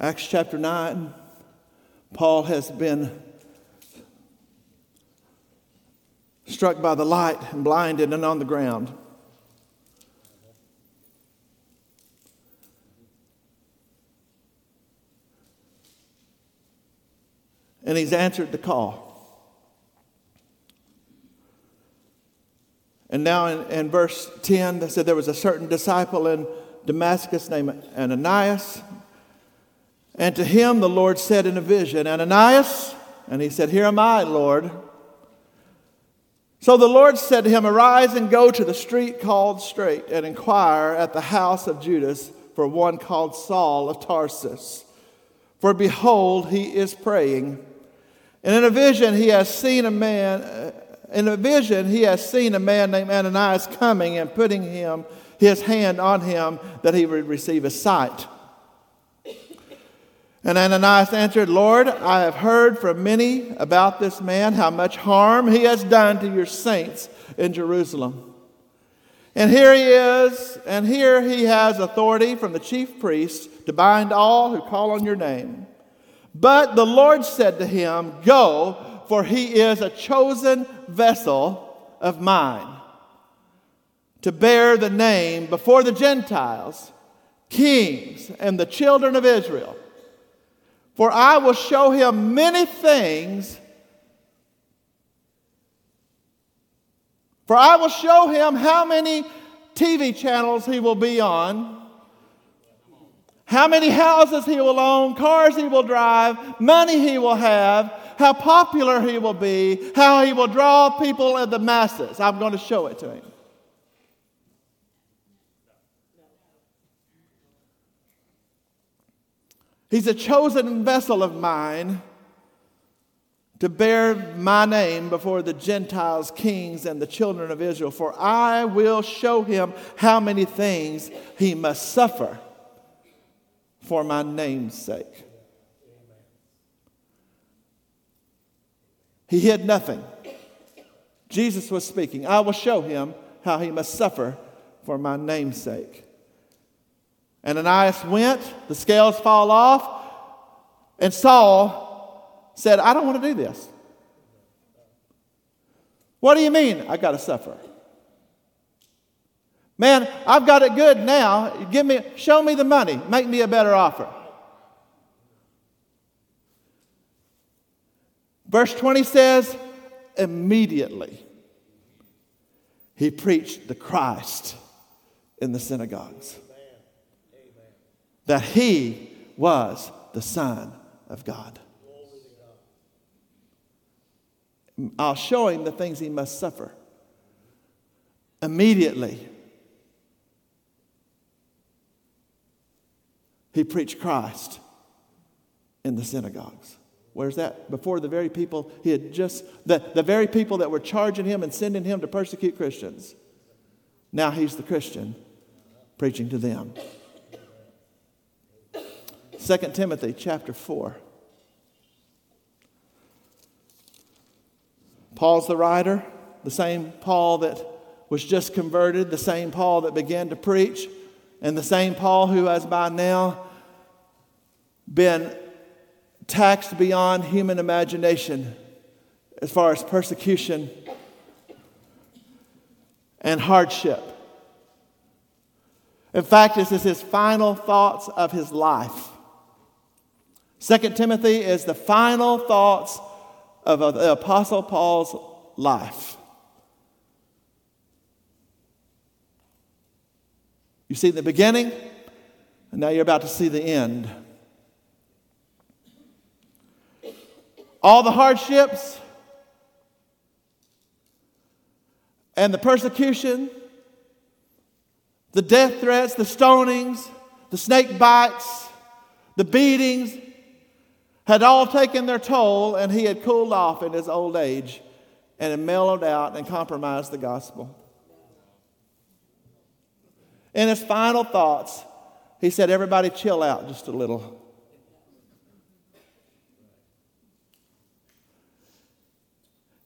Acts chapter 9, Paul has been struck by the light and blinded and on the ground. And he's answered the call. And now in, in verse 10, they said there was a certain disciple in Damascus named Ananias. And to him the Lord said in a vision, Ananias, and he said, Here am I, Lord. So the Lord said to him, Arise and go to the street called Straight and inquire at the house of Judas for one called Saul of Tarsus. For behold, he is praying. And in a vision, he has seen a man, uh, in a vision, he has seen a man named Ananias coming and putting him, his hand on him that he would receive a sight. And Ananias answered, Lord, I have heard from many about this man, how much harm he has done to your saints in Jerusalem. And here he is, and here he has authority from the chief priests to bind all who call on your name. But the Lord said to him, Go, for he is a chosen vessel of mine to bear the name before the Gentiles, kings, and the children of Israel. For I will show him many things. For I will show him how many TV channels he will be on, how many houses he will own, cars he will drive, money he will have, how popular he will be, how he will draw people of the masses. I'm going to show it to him. He's a chosen vessel of mine to bear my name before the Gentiles, kings, and the children of Israel, for I will show him how many things he must suffer for my name's sake. He hid nothing. Jesus was speaking. I will show him how he must suffer for my name's sake. Ananias went, the scales fall off, and Saul said, I don't want to do this. What do you mean I got to suffer? Man, I've got it good now. Give me, show me the money. Make me a better offer. Verse 20 says, immediately he preached the Christ in the synagogues that he was the Son of God. I'll show him the things he must suffer. Immediately, he preached Christ in the synagogues. Where's that? Before the very people he had just, the, the very people that were charging him and sending him to persecute Christians. Now he's the Christian preaching to them. 2 Timothy chapter 4. Paul's the writer, the same Paul that was just converted, the same Paul that began to preach, and the same Paul who has by now been taxed beyond human imagination as far as persecution and hardship. In fact, this is his final thoughts of his life. Second Timothy is the final thoughts of the Apostle Paul's life. You see the beginning, and now you're about to see the end. All the hardships and the persecution, the death threats, the stonings, the snake bites, the beatings, had all taken their toll, and he had cooled off in his old age and had mellowed out and compromised the gospel. In his final thoughts, he said, Everybody chill out just a little.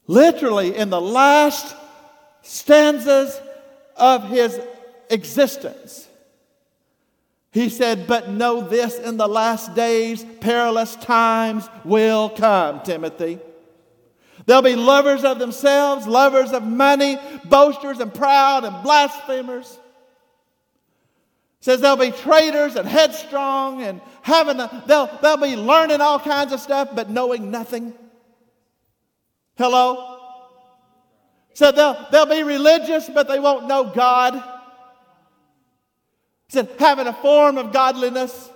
Literally, in the last stanzas of his existence, He said, But know this in the last days, perilous times will come, Timothy. They'll be lovers of themselves, lovers of money, boasters and proud and blasphemers. Says they'll be traitors and headstrong and having a, they'll, they'll be learning all kinds of stuff but knowing nothing. Hello? So they'll, they'll be religious but they won't know God. Said having a form of godliness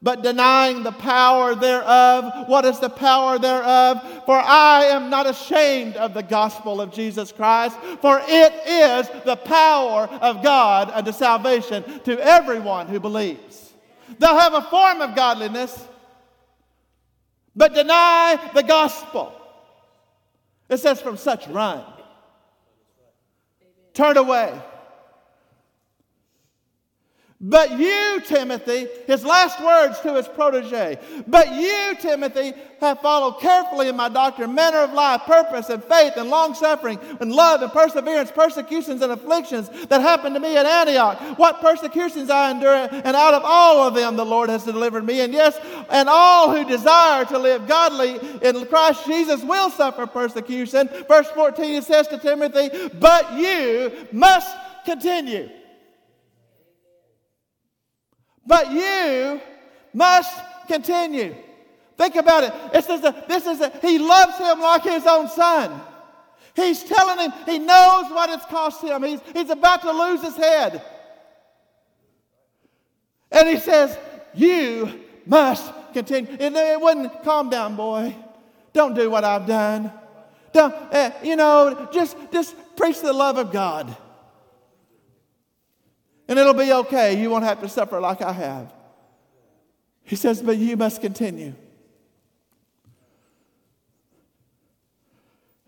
but denying the power thereof. What is the power thereof? For I am not ashamed of the gospel of Jesus Christ, for it is the power of God unto salvation to everyone who believes. They'll have a form of godliness, but deny the gospel. It says, from such run. Turn away. But you, Timothy, his last words to his protege, but you, Timothy, have followed carefully in my doctrine, manner of life, purpose, and faith, and long suffering, and love, and perseverance, persecutions, and afflictions that happened to me at Antioch. What persecutions I endure, and out of all of them the Lord has delivered me. And yes, and all who desire to live godly in Christ Jesus will suffer persecution. Verse 14 it says to Timothy, but you must continue. But you must continue. Think about it. This is a, this is a, he loves him like his own son. He's telling him he knows what it's cost him. He's, he's about to lose his head. And he says, You must continue. And it wouldn't calm down, boy. Don't do what I've done. Don't, uh, you know, just, just preach the love of God and it'll be okay. You won't have to suffer like I have. He says, But you must continue.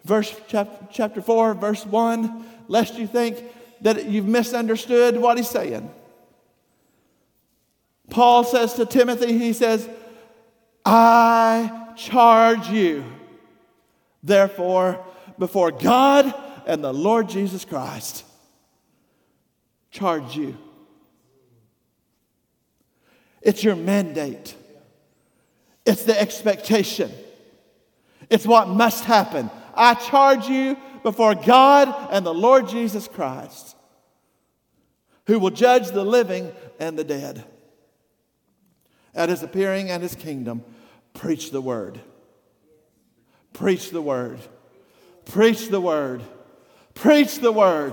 Verse chapter, chapter 4, verse 1, lest you think that you've misunderstood what he's saying. Paul says to Timothy, he says, I charge you, therefore, before God and the Lord Jesus Christ charge you. It's your mandate. It's the expectation. It's what must happen. I charge you before God and the Lord Jesus Christ, who will judge the living and the dead. At his appearing and his kingdom, preach the word. Preach the word. Preach the word. Preach the word.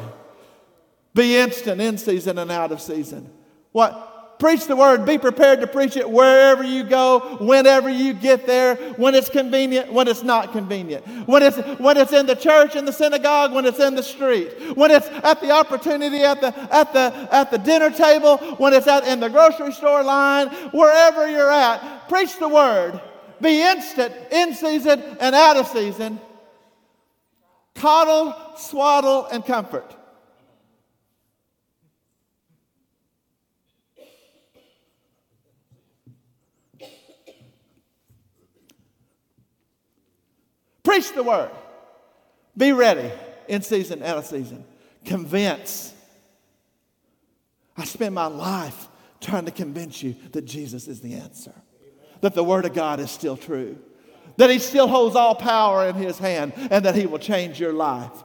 Be instant in season and out of season. What? Preach the word. Be prepared to preach it wherever you go, whenever you get there, when it's convenient, when it's not convenient. When it's, when it's in the church, in the synagogue, when it's in the street. When it's at the opportunity at the, at the, at the dinner table, when it's at, in the grocery store line, wherever you're at. Preach the word. Be instant, in season and out of season. Coddle, swaddle, and comfort. Preach the word. Be ready in season, out of season. Convince. I spend my life trying to convince you that Jesus is the answer, that the Word of God is still true, that He still holds all power in His hand, and that He will change your life.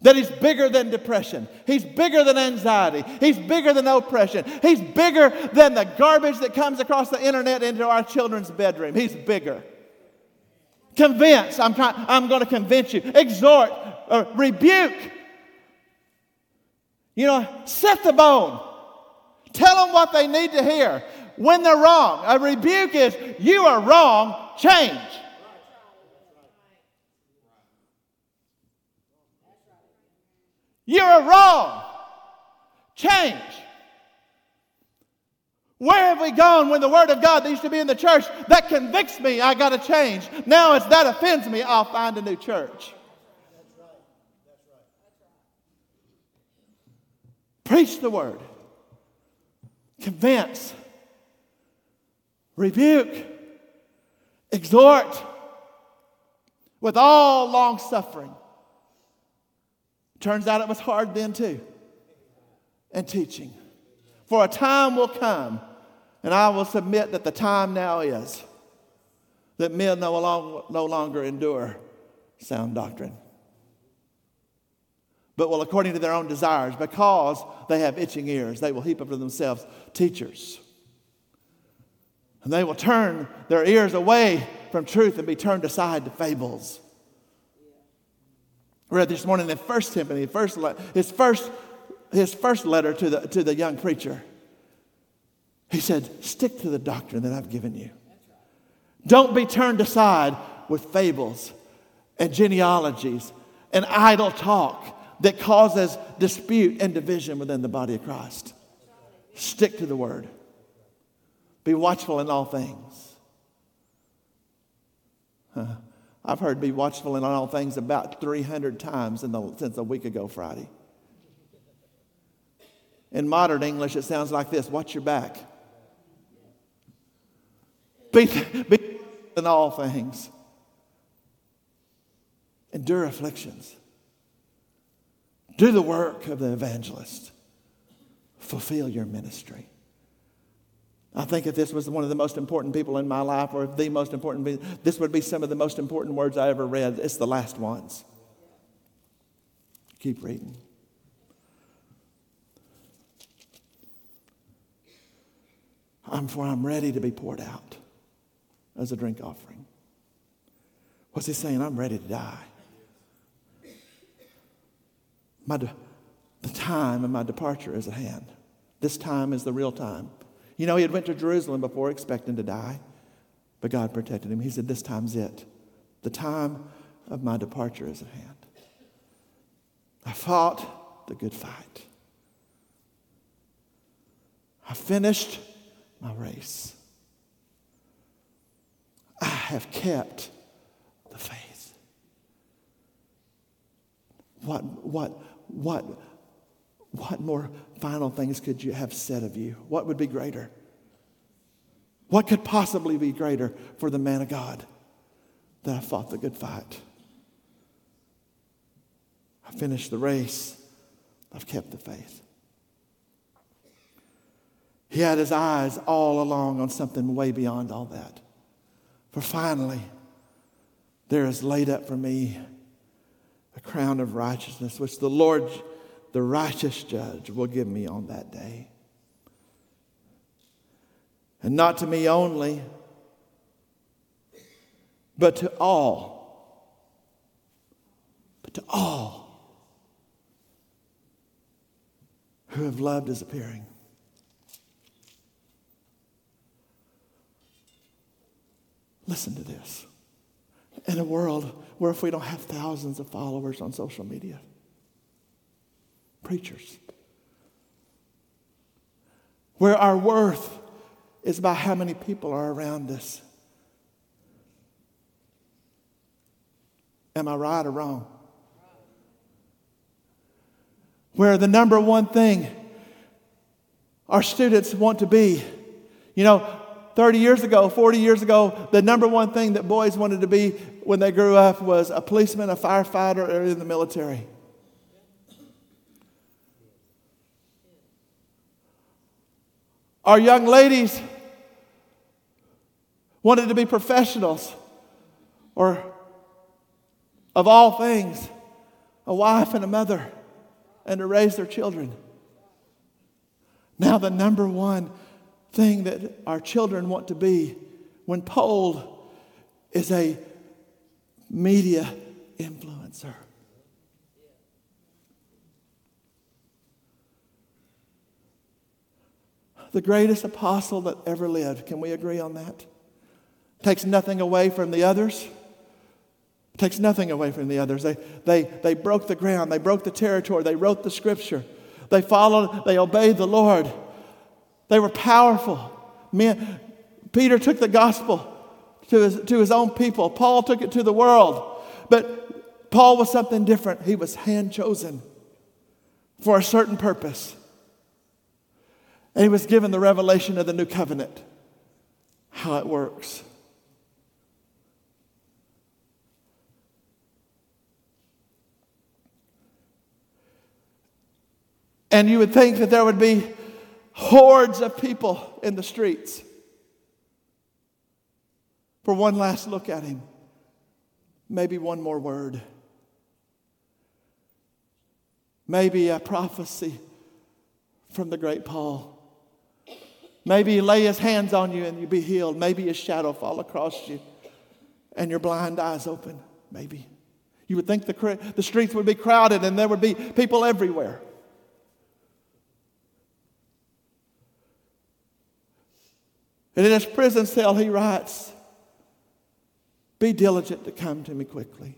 That He's bigger than depression, He's bigger than anxiety, He's bigger than oppression, He's bigger than the garbage that comes across the internet into our children's bedroom. He's bigger. Convince. I'm trying, I'm going to convince you. Exhort, or rebuke. You know, set the bone. Tell them what they need to hear when they're wrong. A rebuke is, you are wrong, change. You're wrong, change. Where have we gone when the Word of God that used to be in the church that convicts me I got to change? Now it's that offends me, I'll find a new church. Preach the Word, convince, rebuke, exhort with all long suffering. Turns out it was hard then too, and teaching. For a time will come, and I will submit that the time now is that men no, long, no longer endure sound doctrine, but will, according to their own desires, because they have itching ears, they will heap up to themselves teachers. And they will turn their ears away from truth and be turned aside to fables. We read this morning in 1 Timothy, first, his, first, his first letter to the, to the young preacher. He said, Stick to the doctrine that I've given you. Don't be turned aside with fables and genealogies and idle talk that causes dispute and division within the body of Christ. Stick to the word. Be watchful in all things. Huh. I've heard be watchful in all things about 300 times the, since a week ago Friday. In modern English, it sounds like this watch your back. Be, be in all things. Endure afflictions. Do the work of the evangelist. Fulfill your ministry. I think if this was one of the most important people in my life, or the most important, this would be some of the most important words I ever read. It's the last ones. Keep reading. I'm for I'm ready to be poured out as a drink offering. What's he saying? I'm ready to die. My de- the time of my departure is at hand. This time is the real time. You know, he had went to Jerusalem before expecting to die, but God protected him. He said, This time's it. The time of my departure is at hand. I fought the good fight. I finished my race. I have kept the faith. What, what, what, what more final things could you have said of you? What would be greater? What could possibly be greater for the man of God that I fought the good fight? I finished the race. I've kept the faith. He had his eyes all along on something way beyond all that. For finally, there is laid up for me a crown of righteousness, which the Lord the righteous judge will give me on that day. And not to me only, but to all. But to all who have loved his appearing. Listen to this. In a world where if we don't have thousands of followers on social media, preachers. Where our worth is by how many people are around us. Am I right or wrong? Where the number one thing our students want to be, you know, 30 years ago, 40 years ago, the number one thing that boys wanted to be when they grew up was a policeman, a firefighter, or in the military. Our young ladies wanted to be professionals or, of all things, a wife and a mother and to raise their children. Now, the number one thing that our children want to be when polled is a media influencer. the greatest apostle that ever lived. Can we agree on that? Takes nothing away from the others. Takes nothing away from the others. They, they, they broke the ground, they broke the territory, they wrote the scripture, they followed, they obeyed the Lord. They were powerful. Men, Peter took the gospel to his, to his own people, Paul took it to the world. But Paul was something different. He was hand chosen for a certain purpose. And he was given the revelation of the new covenant, how it works. And you would think that there would be hordes of people in the streets for one last look at him, maybe one more word, maybe a prophecy from the great Paul. Maybe he lay his hands on you and you be healed. Maybe his shadow fall across you and your blind eyes open. Maybe. You would think the, the streets would be crowded and there would be people everywhere. And in his prison cell, he writes, Be diligent to come to me quickly.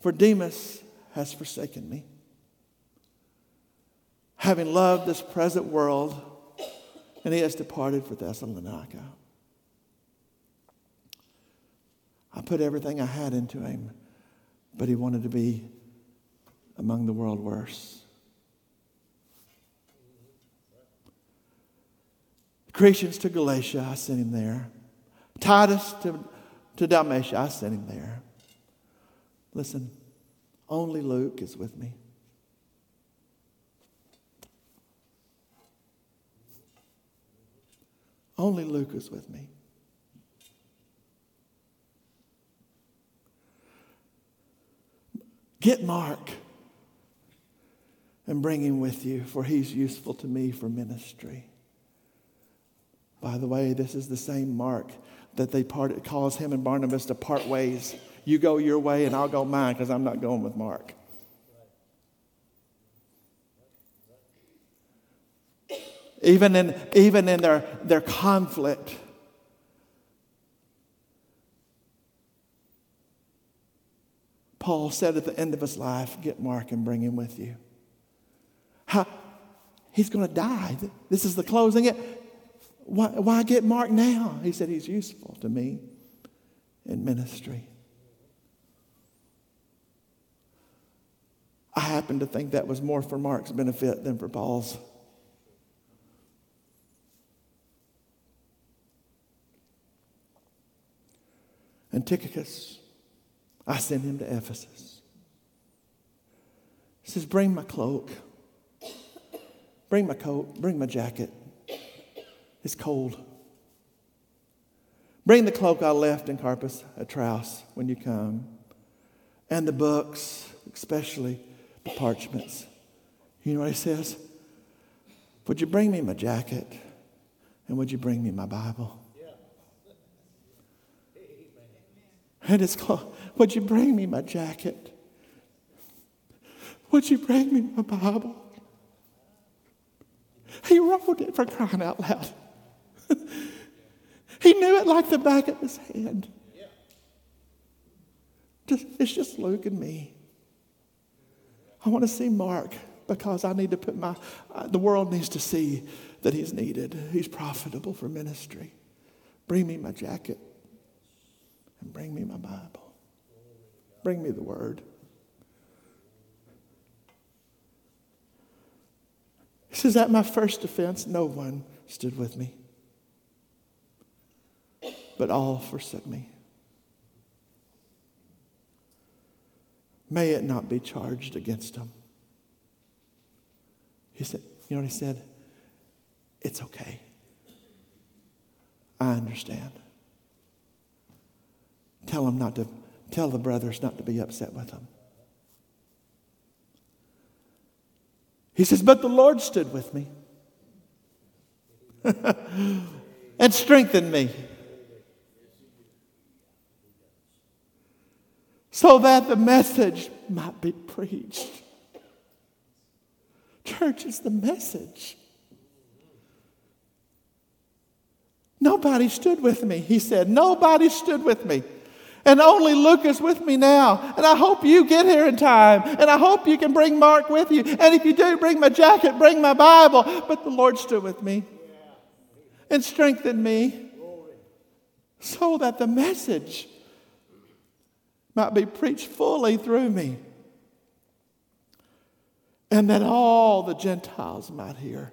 For Demas has forsaken me, having loved this present world, and he has departed for Thessalonica. I put everything I had into him, but he wanted to be among the world worse. Crescens to Galatia, I sent him there. Titus to, to Dalmatia, I sent him there. Listen, only Luke is with me. Only Luke is with me. Get Mark and bring him with you, for he's useful to me for ministry. By the way, this is the same Mark that they part, cause him and Barnabas to part ways. You go your way and I'll go mine because I'm not going with Mark. Even in, even in their, their conflict, Paul said at the end of his life, Get Mark and bring him with you. He's going to die. This is the closing. It. Why, why get Mark now? He said, He's useful to me in ministry. I happen to think that was more for Mark's benefit than for Paul's. And Tychicus I sent him to Ephesus. He says, Bring my cloak, bring my coat, bring my jacket. It's cold. Bring the cloak I left in Carpus at Troas when you come, and the books, especially the parchments. You know what he says? Would you bring me my jacket? And would you bring me my Bible? And it's called, Would you bring me my jacket? Would you bring me my Bible? He wrote it for crying out loud. he knew it like the back of his hand. Just, it's just Luke and me. I want to see Mark because I need to put my, uh, the world needs to see that he's needed. He's profitable for ministry. Bring me my jacket and bring me my Bible. Bring me the Word. He says, At my first offense, no one stood with me, but all forsook me. May it not be charged against them. He said, You know what he said? It's okay. I understand. Tell them not to, tell the brothers not to be upset with them. He says, But the Lord stood with me and strengthened me so that the message might be preached. Church is the message. Nobody stood with me, he said. Nobody stood with me. And only Luke is with me now. And I hope you get here in time. And I hope you can bring Mark with you. And if you do, bring my jacket, bring my Bible. But the Lord stood with me and strengthened me so that the message might be preached fully through me. And that all the Gentiles might hear.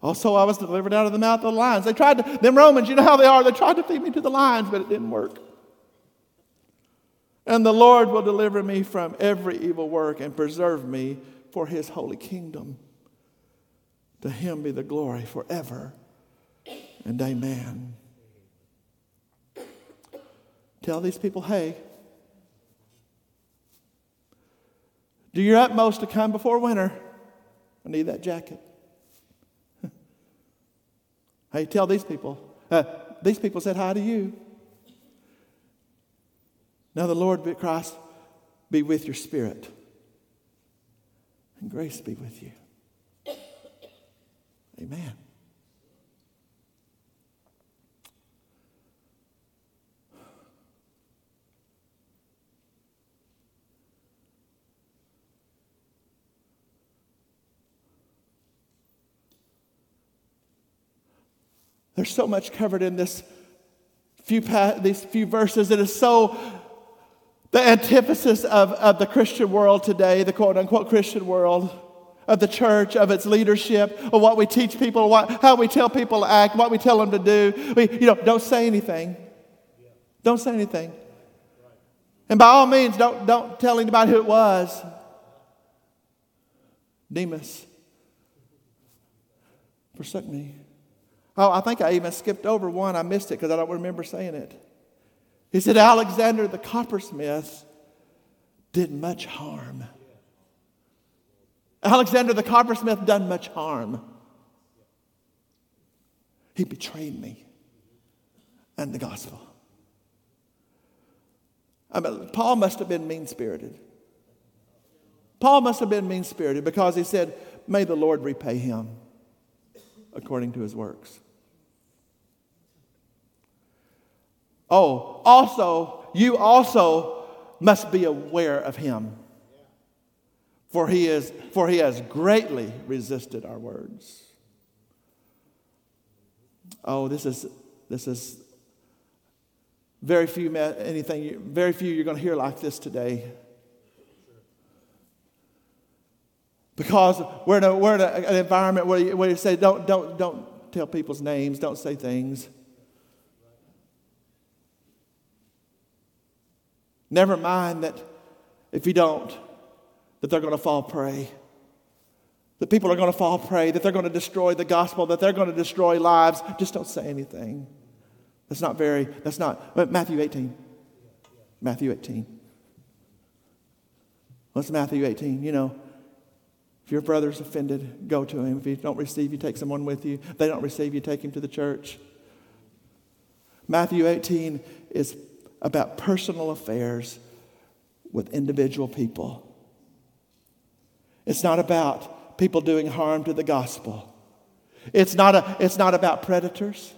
Also, I was delivered out of the mouth of the lions. They tried to, them Romans, you know how they are, they tried to feed me to the lions, but it didn't work. And the Lord will deliver me from every evil work and preserve me for his holy kingdom. To him be the glory forever and amen. Tell these people, hey, do your utmost to come before winter. I need that jacket. hey, tell these people. Uh, these people said hi to you. Now the Lord Christ be with your spirit. And grace be with you. Amen. There's so much covered in this few these few verses. It is so the antithesis of, of the Christian world today, the quote unquote Christian world, of the church, of its leadership, of what we teach people, what, how we tell people to act, what we tell them to do. We, you know, don't say anything. Don't say anything. And by all means, don't, don't tell anybody who it was. Demas forsook me. Oh, I think I even skipped over one. I missed it because I don't remember saying it. He said, Alexander the coppersmith did much harm. Alexander the coppersmith done much harm. He betrayed me and the gospel. I mean, Paul must have been mean spirited. Paul must have been mean spirited because he said, May the Lord repay him according to his works. Oh, also, you also must be aware of him. For he, is, for he has greatly resisted our words. Oh, this is, this is very few, anything, very few you're going to hear like this today. Because we're in, a, we're in a, an environment where you, where you say, don't, don't, don't tell people's names, don't say things. Never mind that if you don't, that they're going to fall prey. That people are going to fall prey, that they're going to destroy the gospel, that they're going to destroy lives. Just don't say anything. That's not very, that's not, Matthew 18. Matthew 18. What's Matthew 18? You know, if your brother's offended, go to him. If you don't receive, you take someone with you. If they don't receive, you take him to the church. Matthew 18 is about personal affairs with individual people. It's not about people doing harm to the gospel. It's not, a, it's not about predators.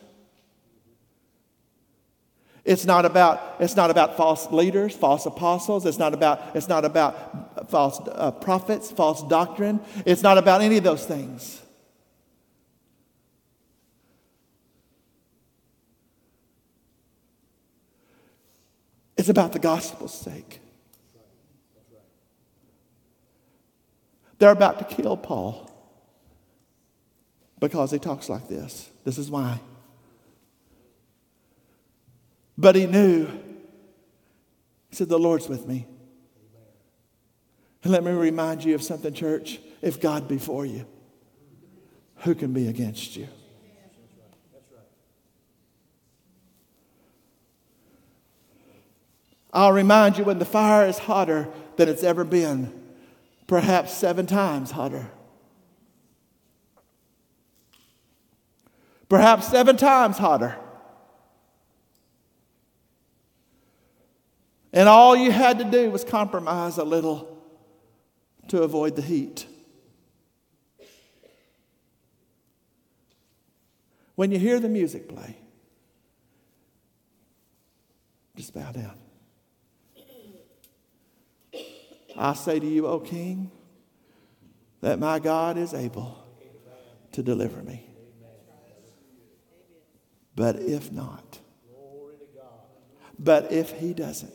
It's not about, it's not about false leaders, false apostles. It's not about, it's not about false uh, prophets, false doctrine. It's not about any of those things. It's about the gospel's sake. They're about to kill Paul because he talks like this. This is why. But he knew. He said, The Lord's with me. And let me remind you of something, church. If God be for you, who can be against you? I'll remind you when the fire is hotter than it's ever been, perhaps seven times hotter. Perhaps seven times hotter. And all you had to do was compromise a little to avoid the heat. When you hear the music play, just bow down. I say to you, O King, that my God is able to deliver me. But if not, but if he doesn't,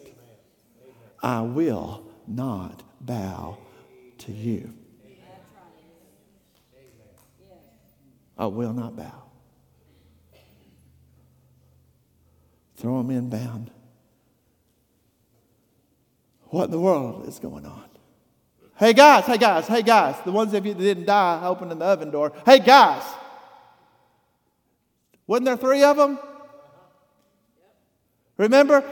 I will not bow to you. I will not bow. Throw him in bound. What in the world is going on? Hey guys, hey guys, hey guys, the ones of you that didn't die opening the oven door. Hey guys, wasn't there three of them? Remember,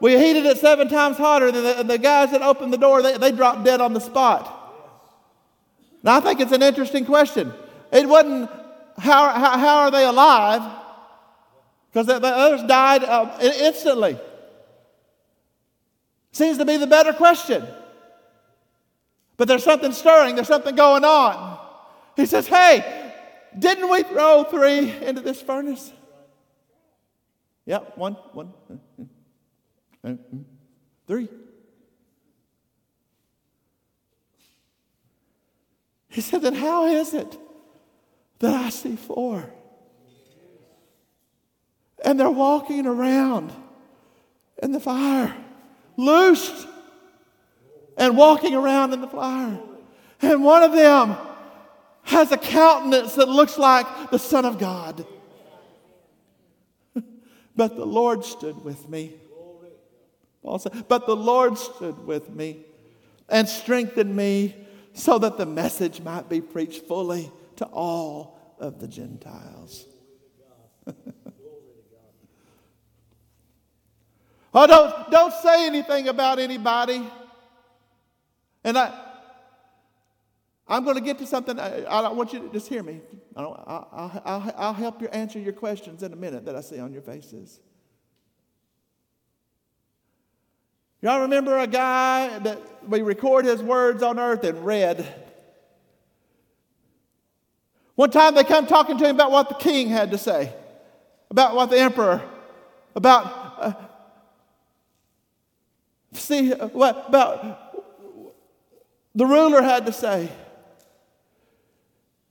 we heated it seven times hotter than the, the guys that opened the door, they, they dropped dead on the spot. Now, I think it's an interesting question. It wasn't how, how, how are they alive? Because the, the, others died uh, instantly. Seems to be the better question. But there's something stirring, there's something going on. He says, Hey, didn't we throw three into this furnace? Yep, one, one, uh, uh, uh, three. He said, Then how is it that I see four? And they're walking around in the fire, loosed and walking around in the fire. And one of them has a countenance that looks like the Son of God. but the Lord stood with me. Paul said, But the Lord stood with me and strengthened me so that the message might be preached fully to all of the Gentiles. oh, don't, don't say anything about anybody. And I, I'm going to get to something. I, I don't want you to just hear me. I will I'll, I'll help you answer your questions in a minute that I see on your faces. Y'all remember a guy that we record his words on earth in red? One time they come talking to him about what the king had to say, about what the emperor, about uh, see what about the ruler had to say.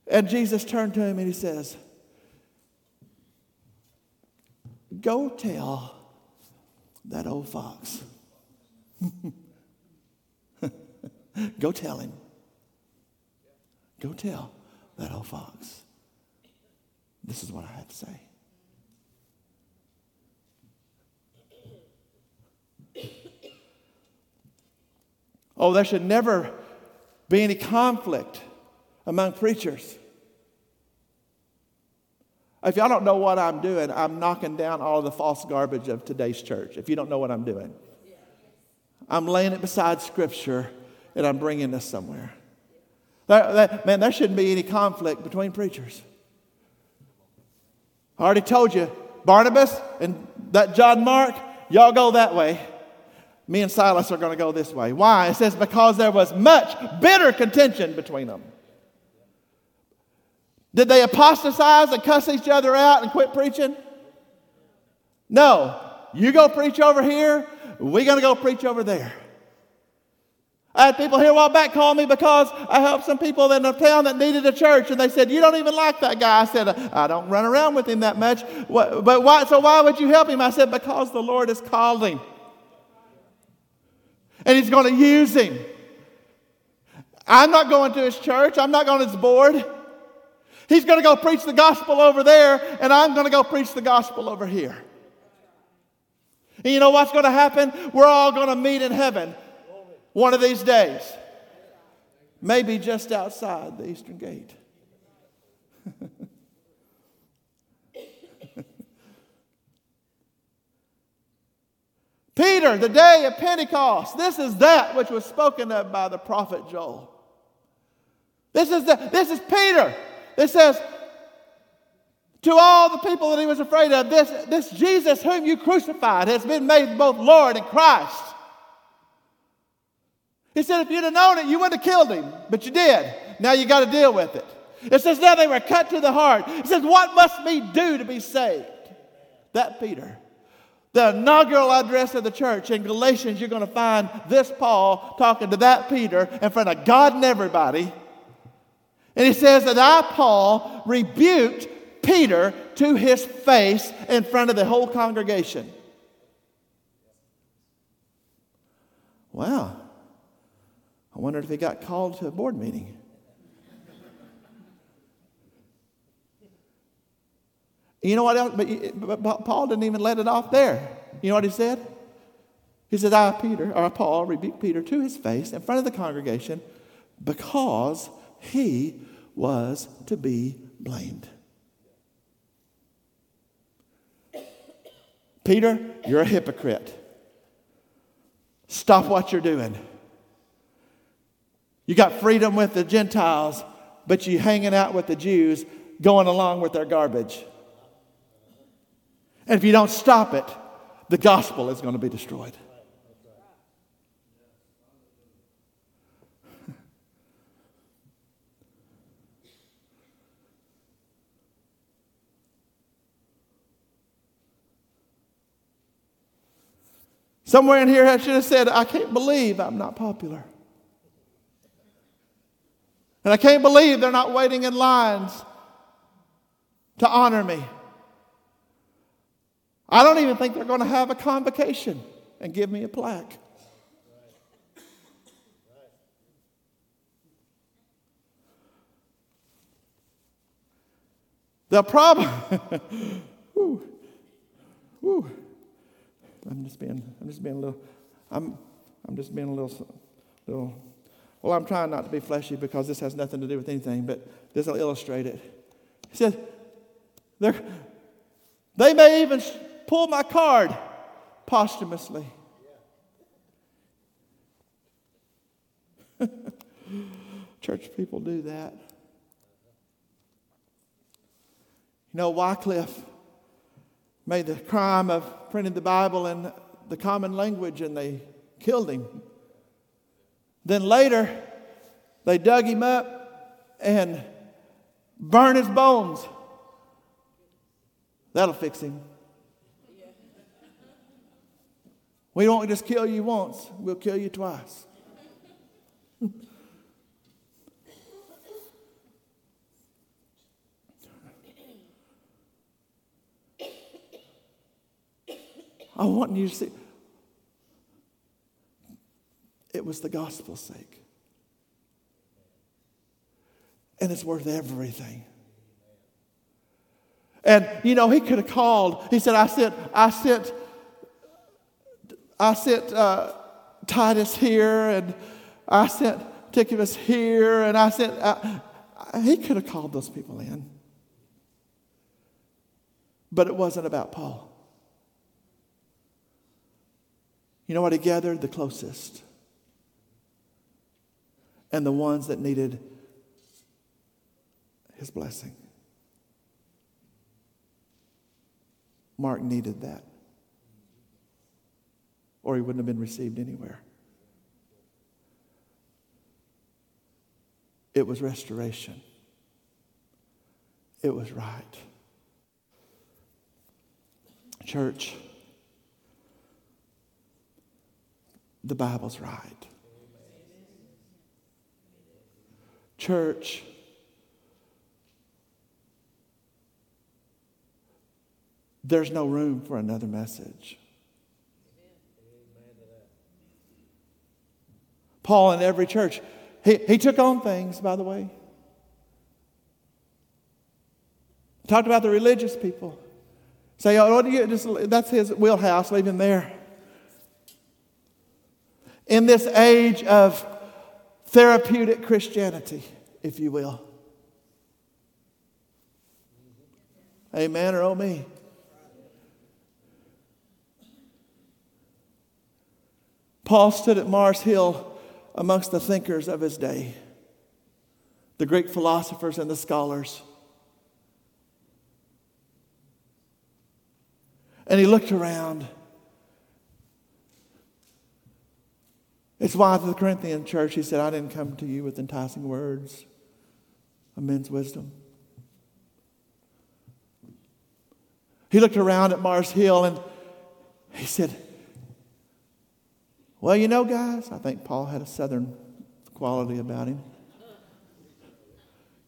And Jesus turned to him and he says, Go tell that old fox. Go tell him. Go tell that old fox. This is what I have to say. Oh, there should never be any conflict among preachers. If y'all don't know what I'm doing, I'm knocking down all the false garbage of today's church. If you don't know what I'm doing, I'm laying it beside Scripture and I'm bringing this somewhere. That, that, man, there shouldn't be any conflict between preachers. I already told you, Barnabas and that John Mark, y'all go that way. Me and Silas are going to go this way. Why? It says, because there was much bitter contention between them. Did they apostatize and cuss each other out and quit preaching? No. You go preach over here, we're going to go preach over there. I had people here a while back call me because I helped some people in a town that needed a church, and they said, "You don't even like that guy." I said, "I don't run around with him that much." But why? So why would you help him? I said, "Because the Lord has called him, and He's going to use him." I'm not going to his church. I'm not going to his board. He's going to go preach the gospel over there, and I'm going to go preach the gospel over here. And you know what's going to happen? We're all going to meet in heaven one of these days. Maybe just outside the eastern gate. Peter, the day of Pentecost, this is that which was spoken of by the prophet Joel. This is, the, this is Peter. It says, to all the people that he was afraid of, this, this Jesus whom you crucified has been made both Lord and Christ. He said, if you'd have known it, you wouldn't have killed him, but you did. Now you got to deal with it. It says, now they were cut to the heart. It says, what must we do to be saved? That Peter. The inaugural address of the church in Galatians, you're going to find this Paul talking to that Peter in front of God and everybody. And he says that I, Paul, rebuked Peter to his face in front of the whole congregation. Wow. I wondered if he got called to a board meeting. You know what else? But, but Paul didn't even let it off there. You know what he said? He said, I, Peter, or Paul, rebuked Peter to his face in front of the congregation because he was to be blamed. Peter, you're a hypocrite. Stop what you're doing. You got freedom with the Gentiles, but you hanging out with the Jews, going along with their garbage. And if you don't stop it, the gospel is going to be destroyed. Somewhere in here, I should have said, I can't believe I'm not popular. And I can't believe they're not waiting in lines to honor me. I don't even think they're going to have a convocation and give me a plaque. The problem. I'm just being, I'm just being a little, I'm, I'm just being a little, little, well, I'm trying not to be fleshy because this has nothing to do with anything, but this will illustrate it. He said, they may even pull my card posthumously. Church people do that. You know, Wycliffe made the crime of printing the Bible in the common language and they killed him. Then later, they dug him up and burned his bones. That'll fix him. We won't just kill you once, we'll kill you twice. I want you to see. It was the gospel's sake. And it's worth everything. And you know, he could have called. He said, I sent, I sent, I sent uh, Titus here, and I sent Tychicus here, and I sent. Uh, he could have called those people in. But it wasn't about Paul. You know what? He gathered the closest and the ones that needed his blessing. Mark needed that, or he wouldn't have been received anywhere. It was restoration, it was right. Church. the Bible's right. Church, there's no room for another message. Paul in every church, he, he took on things, by the way. Talked about the religious people. Say, oh, just, that's his wheelhouse, leave him there. In this age of therapeutic Christianity, if you will. Amen or oh me. Paul stood at Mars Hill amongst the thinkers of his day, the Greek philosophers and the scholars. And he looked around It's why the Corinthian church he said, I didn't come to you with enticing words of men's wisdom. He looked around at Mars Hill and he said, Well, you know, guys, I think Paul had a southern quality about him.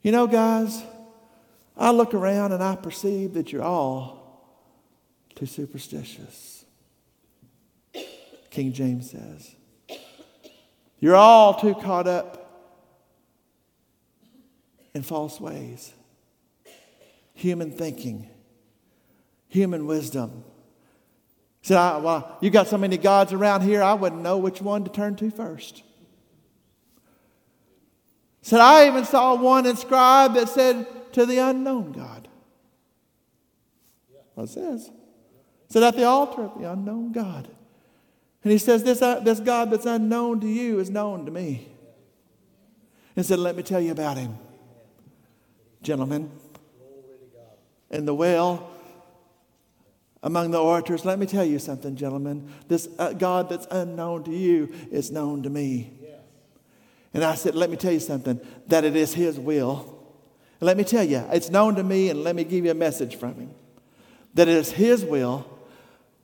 You know, guys, I look around and I perceive that you're all too superstitious. King James says. You're all too caught up in false ways, human thinking, human wisdom, He said, I, well, you got so many gods around here, I wouldn't know which one to turn to first. He said, I even saw one inscribed that said, to the unknown God. What it says. Said, at the altar of the unknown God. And he says, this, uh, this God that's unknown to you is known to me. And said, Let me tell you about him. Gentlemen, in the well, among the orators, let me tell you something, gentlemen. This uh, God that's unknown to you is known to me. And I said, Let me tell you something, that it is His will. And let me tell you, it's known to me, and let me give you a message from Him that it is His will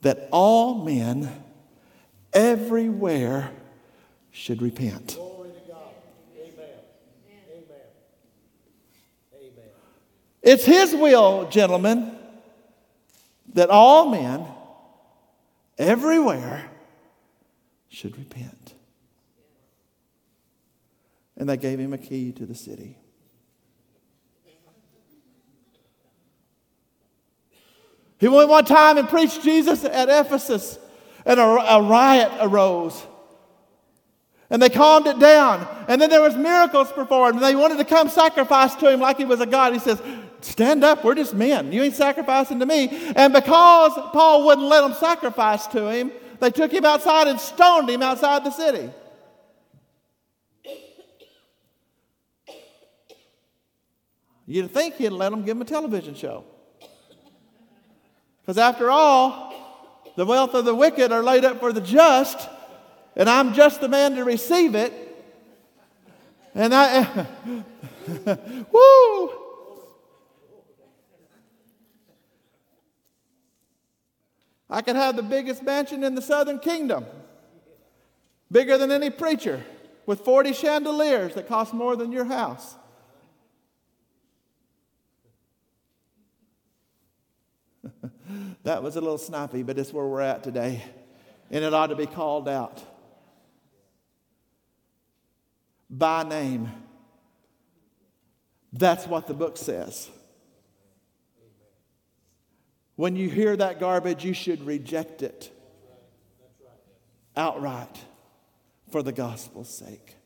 that all men everywhere should repent. Glory to God. Amen. Amen. Amen. It's His will, gentlemen, that all men everywhere should repent. And they gave him a key to the city. He went one time and preached Jesus at Ephesus, and a, a riot arose. And they calmed it down. And then there was miracles performed. And they wanted to come sacrifice to him like he was a god. He says, Stand up, we're just men. You ain't sacrificing to me. And because Paul wouldn't let them sacrifice to him, they took him outside and stoned him outside the city. You'd think he'd let them give him a television show. Because after all, the wealth of the wicked are laid up for the just, and I'm just the man to receive it. And I, woo! I could have the biggest mansion in the southern kingdom, bigger than any preacher, with 40 chandeliers that cost more than your house. that was a little snappy, but it's where we're at today. And it ought to be called out by name. That's what the book says. When you hear that garbage, you should reject it outright for the gospel's sake.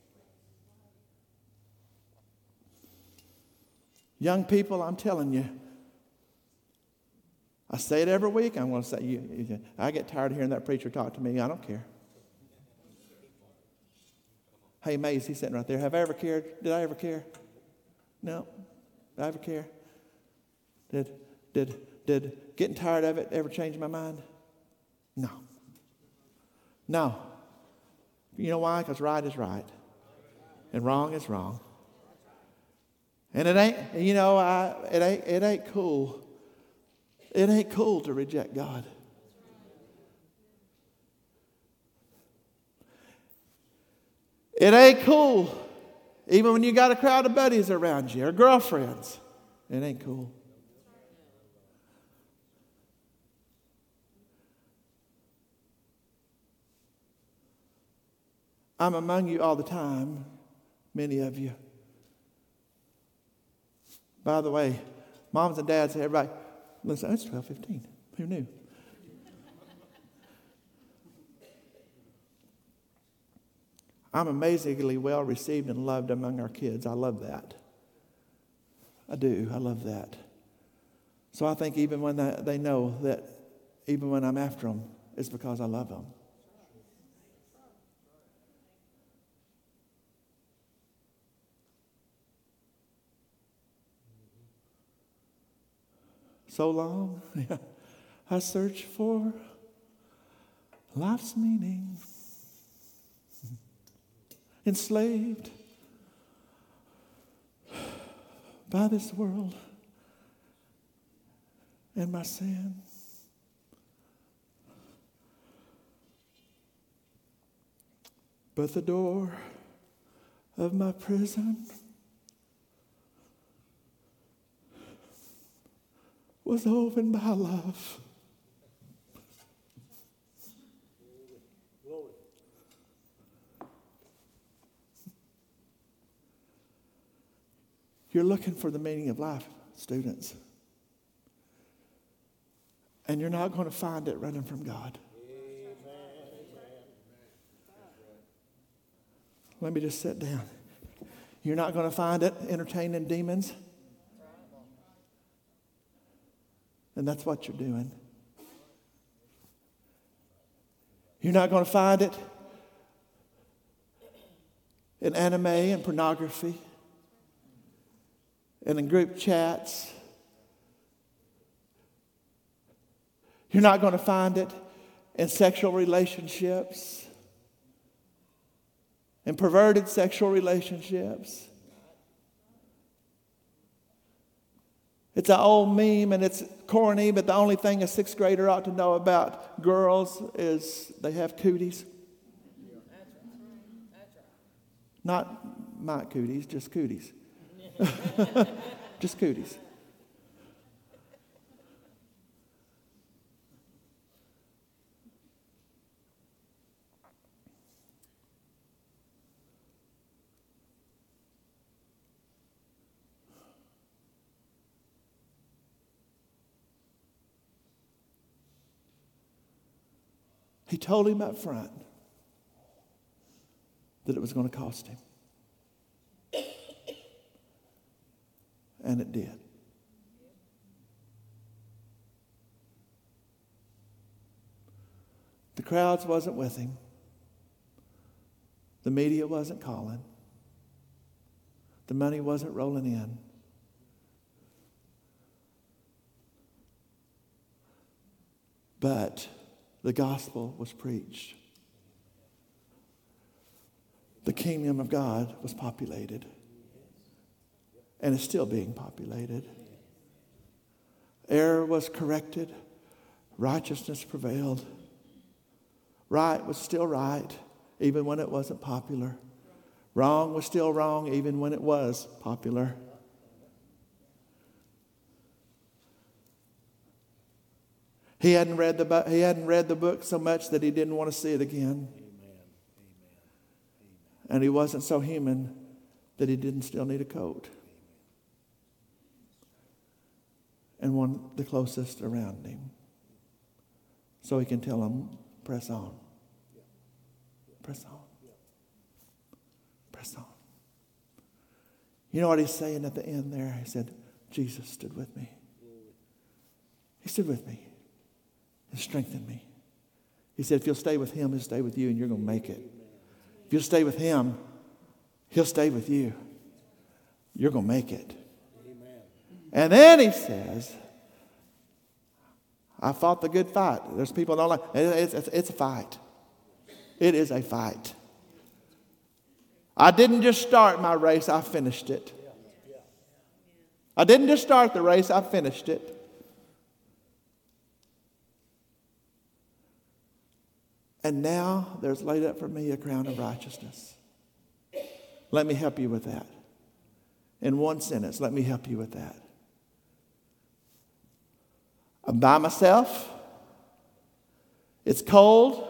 Young people, I'm telling you, I say it every week. I'm going to say, you, I get tired of hearing that preacher talk to me. I don't care. Hey, Mays, he's sitting right there. Have I ever cared? Did I ever care? No. Did I ever care? Did, did, did getting tired of it ever change my mind? No. No. You know why? Because right is right and wrong is wrong. And it ain't, you know, I, it, ain't, it ain't cool it ain't cool to reject God. It ain't cool, even when you got a crowd of buddies around you or girlfriends. It ain't cool. I'm among you all the time, many of you. By the way, moms and dads, everybody, Listen, it's 12:15. Who knew? I'm amazingly well received and loved among our kids. I love that. I do. I love that. So I think even when they know that even when I'm after them, it's because I love them. So long. I search for life's meaning. Enslaved by this world and my sin. But the door of my prison was opened by love. You're looking for the meaning of life, students. And you're not going to find it running from God. Let me just sit down. You're not going to find it entertaining demons. And that's what you're doing. You're not going to find it in anime and pornography and in group chats. You're not going to find it in sexual relationships and perverted sexual relationships. It's an old meme and it's corny, but the only thing a sixth grader ought to know about girls is they have cooties. Not my cooties, just cooties. just cooties. He told him up front that it was going to cost him. And it did. The crowds wasn't with him. The media wasn't calling. The money wasn't rolling in. But the gospel was preached. The kingdom of God was populated and is still being populated. Error was corrected, righteousness prevailed. Right was still right, even when it wasn't popular. Wrong was still wrong, even when it was popular. He hadn't read the, he hadn't read the book so much that he didn't want to see it again. And he wasn't so human that he didn't still need a coat. And one the closest around him. So he can tell him, press on. Press on. Press on. You know what he's saying at the end there? He said, Jesus stood with me. He stood with me and strengthen me. He said, if you'll stay with him, he'll stay with you, and you're going to make it. If you'll stay with him, he'll stay with you. You're going to make it. Amen. And then he says, I fought the good fight. There's people that don't like it's, it's, it's a fight. It is a fight. I didn't just start my race, I finished it. I didn't just start the race, I finished it. And now there's laid up for me a crown of righteousness. Let me help you with that. In one sentence, let me help you with that. I'm by myself. It's cold.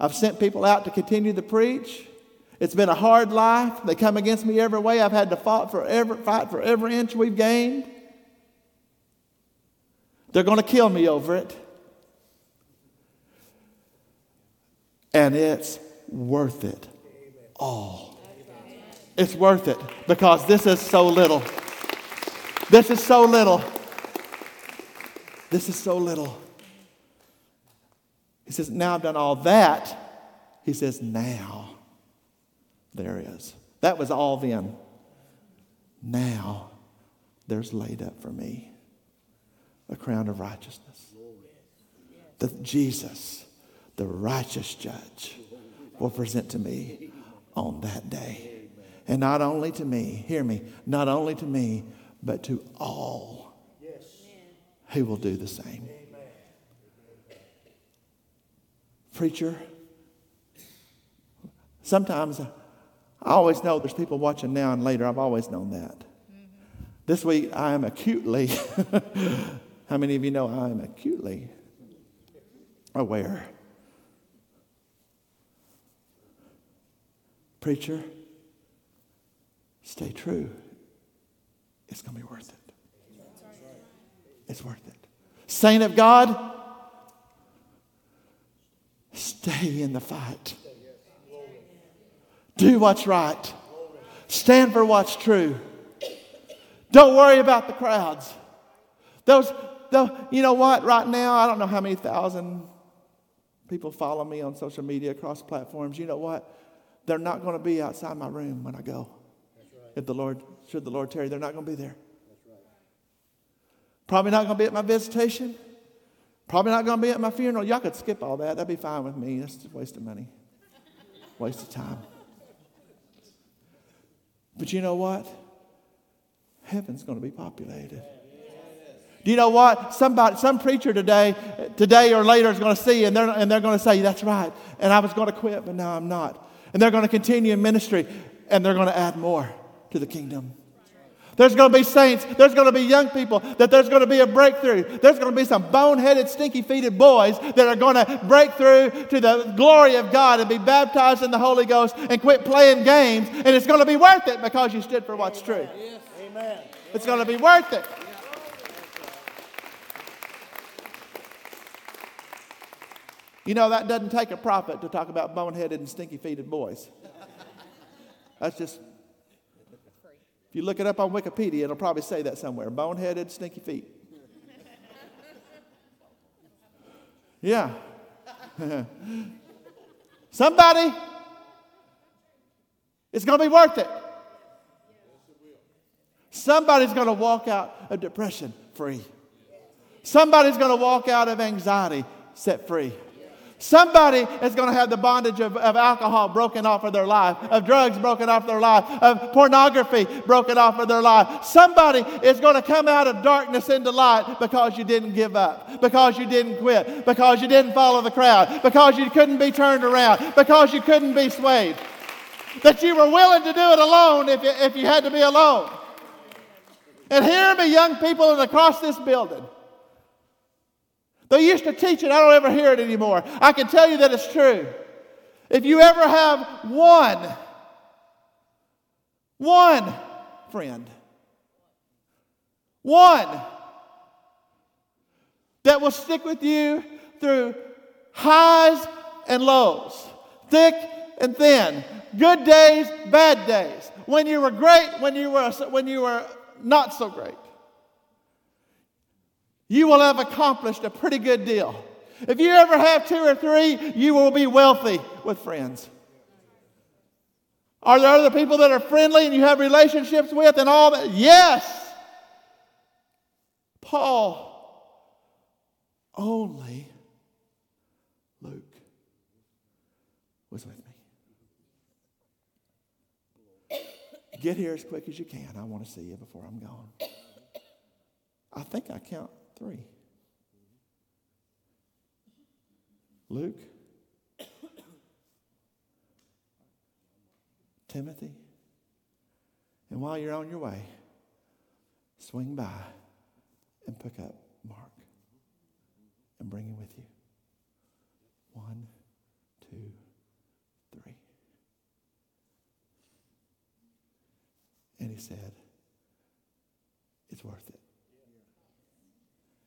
I've sent people out to continue to preach. It's been a hard life. They come against me every way. I've had to fight for every, fight for every inch we've gained. They're going to kill me over it. And it's worth it all. It's worth it because this is so little. This is so little. This is so little. He says, Now I've done all that. He says, Now there is. That was all then. Now there's laid up for me a crown of righteousness. That Jesus the righteous judge will present to me on that day. And not only to me, hear me, not only to me, but to all who will do the same. Preacher, sometimes I always know there's people watching now and later. I've always known that. This week I am acutely, how many of you know I am acutely aware Preacher, stay true. It's going to be worth it. It's worth it. Saint of God, stay in the fight. Do what's right. Stand for what's true. Don't worry about the crowds. Those, you know what? Right now, I don't know how many thousand people follow me on social media across platforms. You know what? They're not going to be outside my room when I go. Right. If the Lord, should the Lord tarry, they're not going to be there. Probably not going to be at my visitation. Probably not going to be at my funeral. Y'all could skip all that. That'd be fine with me. That's just a waste of money, waste of time. But you know what? Heaven's going to be populated. Do you know what? Somebody, some preacher today, today or later is going to see and they're, and they're going to say, That's right. And I was going to quit, but now I'm not. And they're going to continue in ministry and they're going to add more to the kingdom. There's going to be saints. There's going to be young people. That there's going to be a breakthrough. There's going to be some boneheaded, stinky feeted boys that are going to break through to the glory of God and be baptized in the Holy Ghost and quit playing games. And it's going to be worth it because you stood for what's true. Amen. It's going to be worth it. You know, that doesn't take a prophet to talk about boneheaded and stinky feeted boys. That's just if you look it up on Wikipedia, it'll probably say that somewhere boneheaded, stinky feet. Yeah. Somebody, it's going to be worth it. Somebody's going to walk out of depression free. Somebody's going to walk out of anxiety set free. Somebody is going to have the bondage of, of alcohol broken off of their life, of drugs broken off of their life, of pornography broken off of their life. Somebody is going to come out of darkness into light because you didn't give up, because you didn't quit, because you didn't follow the crowd, because you couldn't be turned around, because you couldn't be swayed. That you were willing to do it alone if you, if you had to be alone. And hear me, young people across this building. They used to teach it, I don't ever hear it anymore. I can tell you that it's true. If you ever have one, one friend, one that will stick with you through highs and lows, thick and thin, good days, bad days, when you were great, when you were, when you were not so great you will have accomplished a pretty good deal. If you ever have two or three, you will be wealthy with friends. Are there other people that are friendly and you have relationships with and all that? Yes. Paul, only Luke was with me. Get here as quick as you can. I want to see you before I'm gone. I think I count Three. Luke, Timothy, and while you're on your way, swing by and pick up Mark and bring him with you. One, two, three. And he said, It's worth it.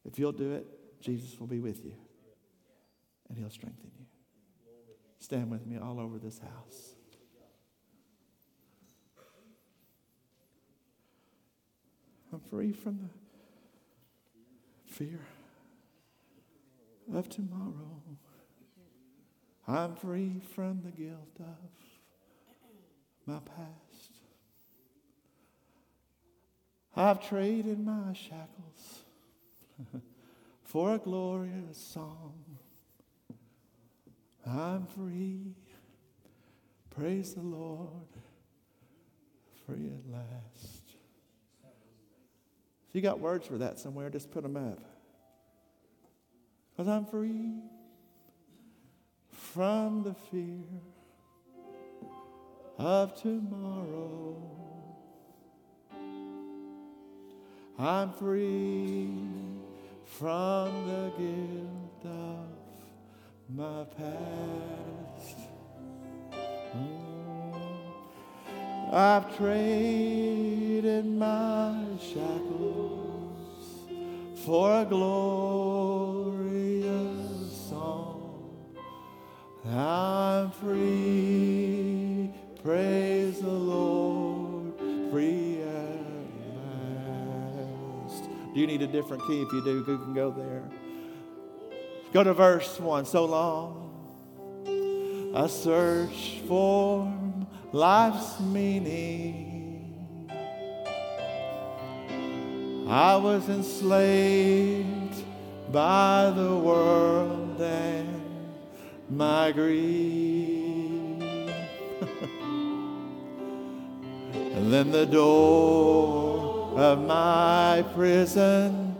If you'll do it, Jesus will be with you and he'll strengthen you. Stand with me all over this house. I'm free from the fear of tomorrow. I'm free from the guilt of my past. I've traded my shackles for a glorious song. I'm free. Praise the Lord. Free at last. If you got words for that somewhere, just put them up. Because I'm free from the fear of tomorrow. I'm free from the guilt of my past. Mm. I've traded my shackles for a glorious song. I'm free. Praise you need a different key? If you do, you can go there. Go to verse 1. So long. I search for life's meaning. I was enslaved by the world and my greed. and then the door of my prison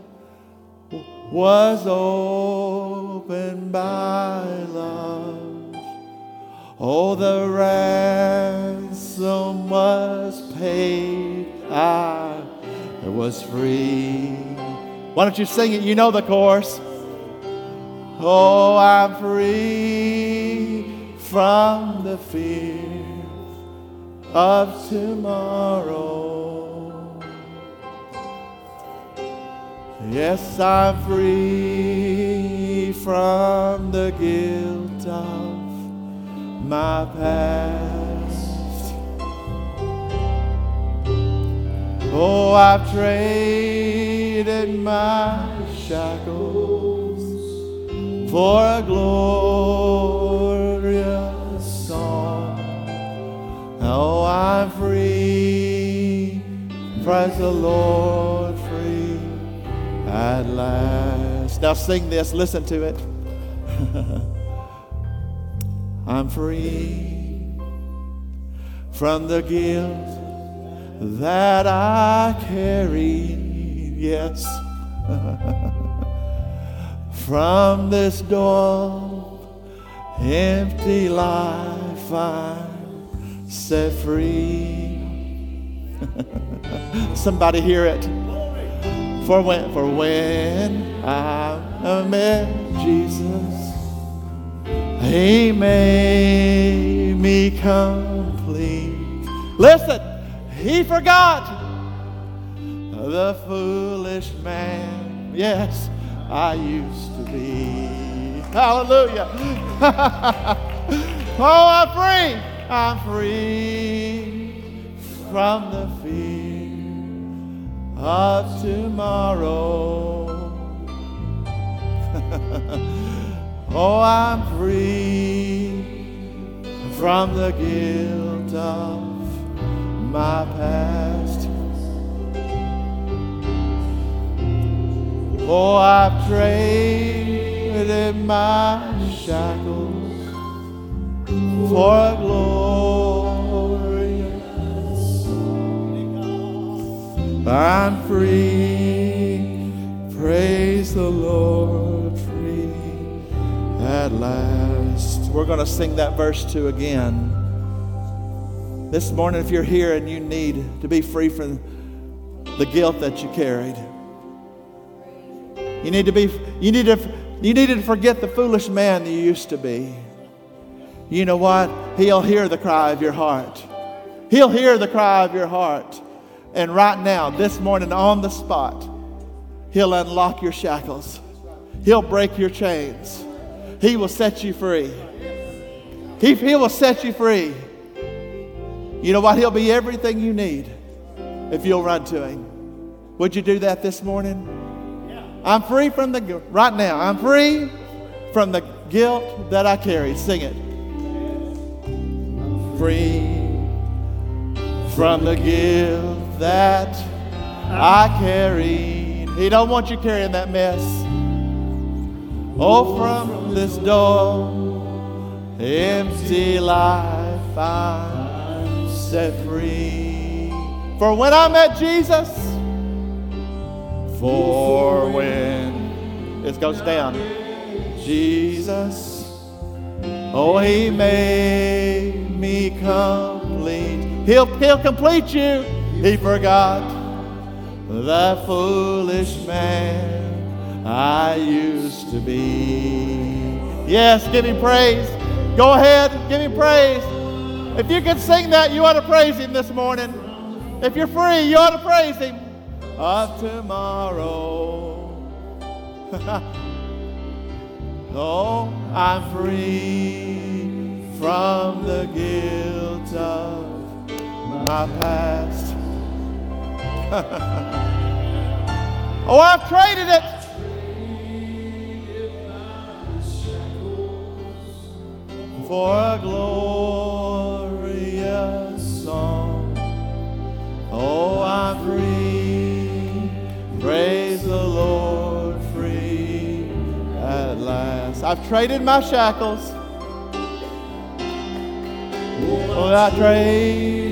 was opened by love. Oh, the ransom was paid. Ah, I was free. Why don't you sing it? You know the chorus. Oh, I'm free from the fear of tomorrow. Yes, I'm free from the guilt of my past. Oh, I've traded my shackles for a glorious song. Oh, I'm free, praise the Lord, at last. Now sing this, listen to it. I'm free from the guilt that I carry. Yes. from this dull, empty life I'm set free. Somebody hear it. For when, for when I met Jesus. He made me complete. Listen, he forgot the foolish man. Yes, I used to be. Hallelujah. oh, I'm free. I'm free from the fear of tomorrow. Oh, I'm free from the guilt of my past. Oh, I've traded my shackles for a glorious. I'm free. Praise the Lord free at last. We're going to sing that verse two again. This morning, if you're here and you need to be free from the guilt that you carried, you need to be, you need to, you need to forget the foolish man that you used to be. You know what? He'll hear the cry of your heart. He'll hear the cry of your heart. And right now, this morning, on the spot, He'll unlock your shackles. He'll break your chains. He will set you free. He, he will set you free. You know what? He'll be everything you need if you'll run to Him. Would you do that this morning? I'm free from the right now. I'm free from the guilt that I carry. Sing it. Free from the guilt that I carried. He don't want you carrying that mess. Oh, from this door, empty life I'm set free. For when I met Jesus, for when it goes down, Jesus, oh, He made me complete. He'll, he'll complete you. He forgot the foolish man I used to be. Yes, give him praise. Go ahead, give him praise. If you can sing that, you ought to praise him this morning. If you're free, you ought to praise him. Of tomorrow. oh, I'm free from the guilt of my past. oh, I've traded it. For a glorious song. Oh, I'm free. Praise the Lord, free at last. I've traded my shackles. Oh, I traded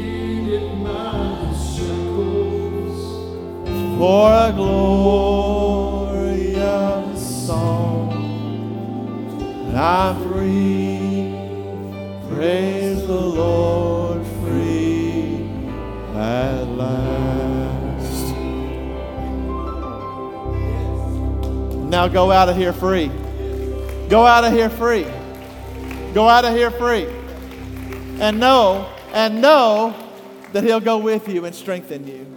for a glorious song. And I'm free. Praise the Lord, free at last. Now go out of here free. Go out of here free. Go out of here free. And know, and know that He'll go with you and strengthen you.